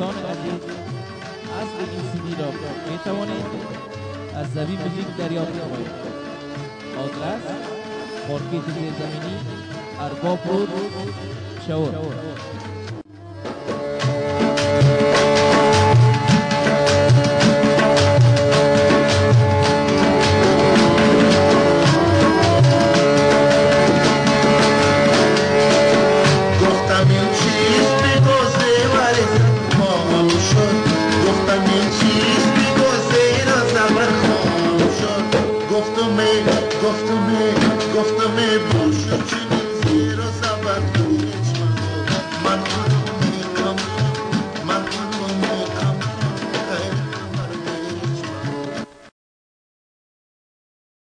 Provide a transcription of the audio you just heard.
دوستان عزیز از سی را می توانید از زمین به لینک دریافت کنید آدرس مارکت زیرزمینی ارباب شور